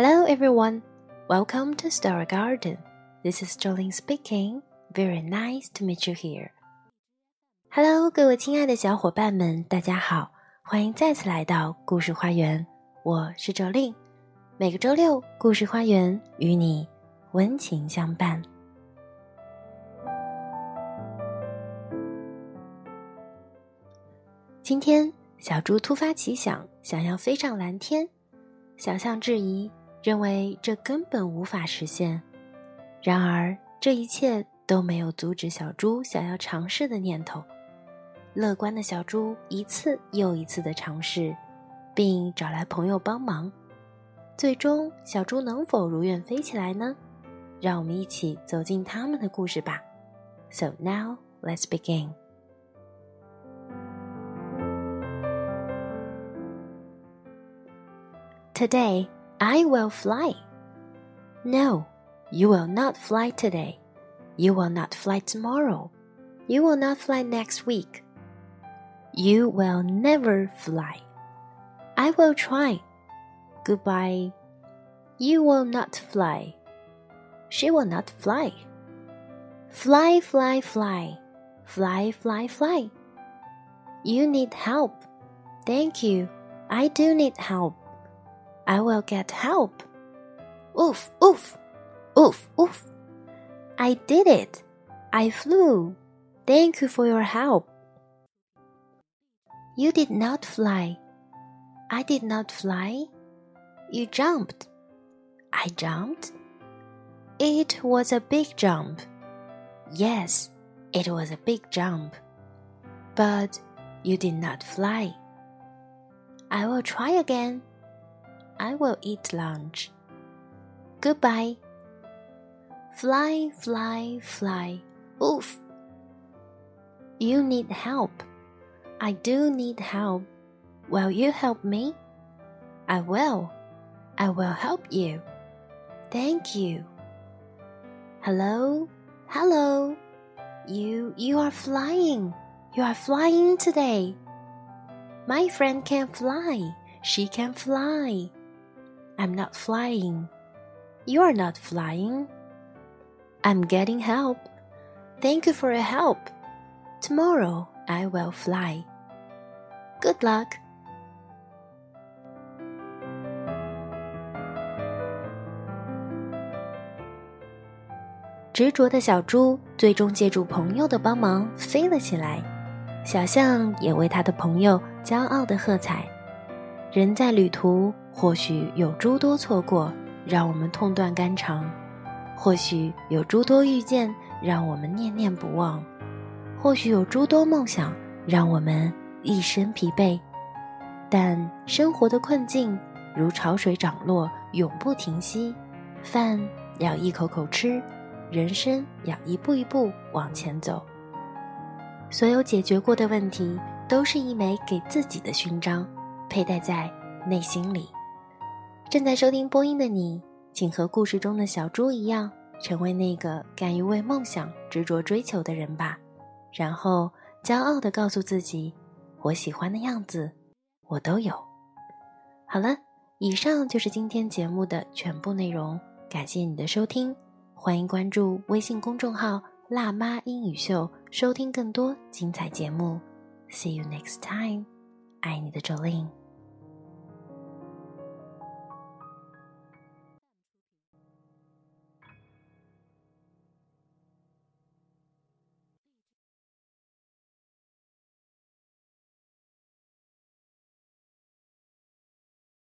Hello everyone, welcome to Story Garden. This is Jolene speaking. Very nice to meet you here. Hello，各位亲爱的小伙伴们，大家好，欢迎再次来到故事花园。我是 Jolene。每个周六，故事花园与你温情相伴。今天，小猪突发奇想，想要飞上蓝天。想象质疑，认为这根本无法实现。然而，这一切都没有阻止小猪想要尝试的念头。乐观的小猪一次又一次的尝试，并找来朋友帮忙。最终，小猪能否如愿飞起来呢？让我们一起走进他们的故事吧。So now let's begin. Today I will fly. No, you will not fly today. You will not fly tomorrow. You will not fly next week. You will never fly. I will try. Goodbye. You will not fly. She will not fly. Fly, fly, fly. Fly, fly, fly. You need help. Thank you. I do need help. I will get help. Oof, oof, oof, oof. I did it. I flew. Thank you for your help. You did not fly. I did not fly. You jumped. I jumped. It was a big jump. Yes, it was a big jump. But you did not fly. I will try again. I will eat lunch. Goodbye. Fly, fly, fly. Oof. You need help. I do need help. Will you help me? I will. I will help you. Thank you. Hello? Hello? You you are flying. You are flying today. My friend can fly. She can fly. I'm not flying. You're not flying. I'm getting help. Thank you for your help. Tomorrow I will fly. Good luck. 执着的小猪最终借助朋友的帮忙飞了起来，小象也为他的朋友骄傲的喝彩。 人在旅途。或许有诸多错过，让我们痛断肝肠；或许有诸多遇见，让我们念念不忘；或许有诸多梦想，让我们一身疲惫。但生活的困境如潮水涨落，永不停息。饭要一口口吃，人生要一步一步往前走。所有解决过的问题，都是一枚给自己的勋章，佩戴在内心里。正在收听播音的你，请和故事中的小猪一样，成为那个敢于为梦想执着追求的人吧。然后骄傲地告诉自己：“我喜欢的样子，我都有。”好了，以上就是今天节目的全部内容。感谢你的收听，欢迎关注微信公众号“辣妈英语秀”，收听更多精彩节目。See you next time，爱你的 Jolin。